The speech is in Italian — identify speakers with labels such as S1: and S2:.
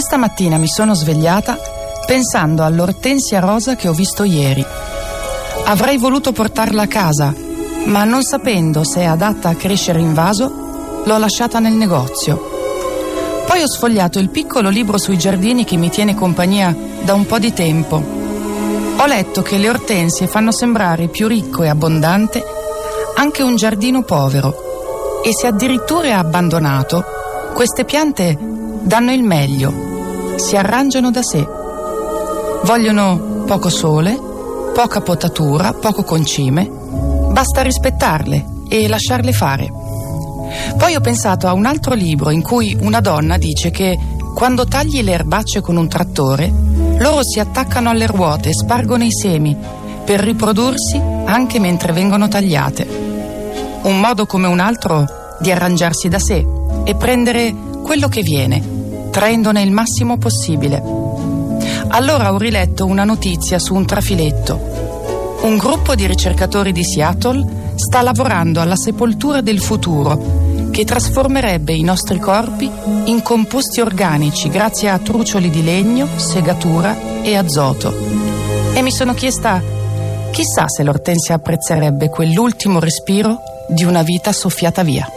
S1: Questa mattina mi sono svegliata pensando all'ortensia rosa che ho visto ieri. Avrei voluto portarla a casa, ma non sapendo se è adatta a crescere in vaso, l'ho lasciata nel negozio. Poi ho sfogliato il piccolo libro sui giardini che mi tiene compagnia da un po' di tempo. Ho letto che le ortensie fanno sembrare più ricco e abbondante anche un giardino povero e se addirittura è abbandonato, queste piante danno il meglio, si arrangiano da sé. Vogliono poco sole, poca potatura, poco concime, basta rispettarle e lasciarle fare. Poi ho pensato a un altro libro in cui una donna dice che quando tagli le erbacce con un trattore, loro si attaccano alle ruote e spargono i semi per riprodursi anche mentre vengono tagliate un modo come un altro di arrangiarsi da sé e prendere quello che viene, traendone il massimo possibile. Allora ho riletto una notizia su un trafiletto. Un gruppo di ricercatori di Seattle sta lavorando alla sepoltura del futuro che trasformerebbe i nostri corpi in composti organici grazie a trucioli di legno, segatura e azoto. E mi sono chiesta, chissà se l'Ortensia apprezzerebbe quell'ultimo respiro di una vita soffiata via.